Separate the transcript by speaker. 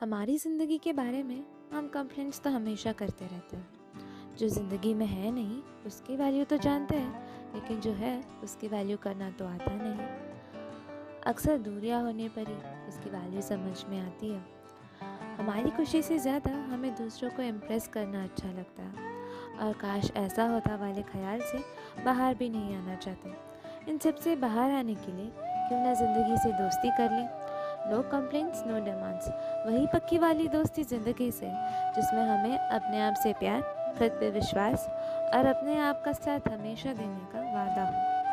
Speaker 1: हमारी ज़िंदगी के बारे में हम कंप्लेंट्स तो हमेशा करते रहते हैं। जो ज़िंदगी में है नहीं, उसकी वैल्यू तो जानते हैं, लेकिन जो है, उसकी वैल्यू करना तो आता नहीं। अक्सर दूरियाँ होने पर ही उसकी वैल्यू समझ में आती है। हमारी खुशी से ज़्यादा हमें दूसरों को इम्प्रेस करना अच्छा लगता है। और काश ऐसा होता वाले ख्याल से बाहर भी नहीं आना चाहते। इन सबसे बाहर आने के लिए क्यों ना ज़िंदगी से दोस्ती कर लें। नो कम्प्लेंट्स नो डिमांड्स वही पक्की वाली दोस्ती ज़िंदगी से, जिसमें हमें अपने आप से प्यार खुद पे विश्वास और अपने आप का साथ हमेशा देने का वादा हो।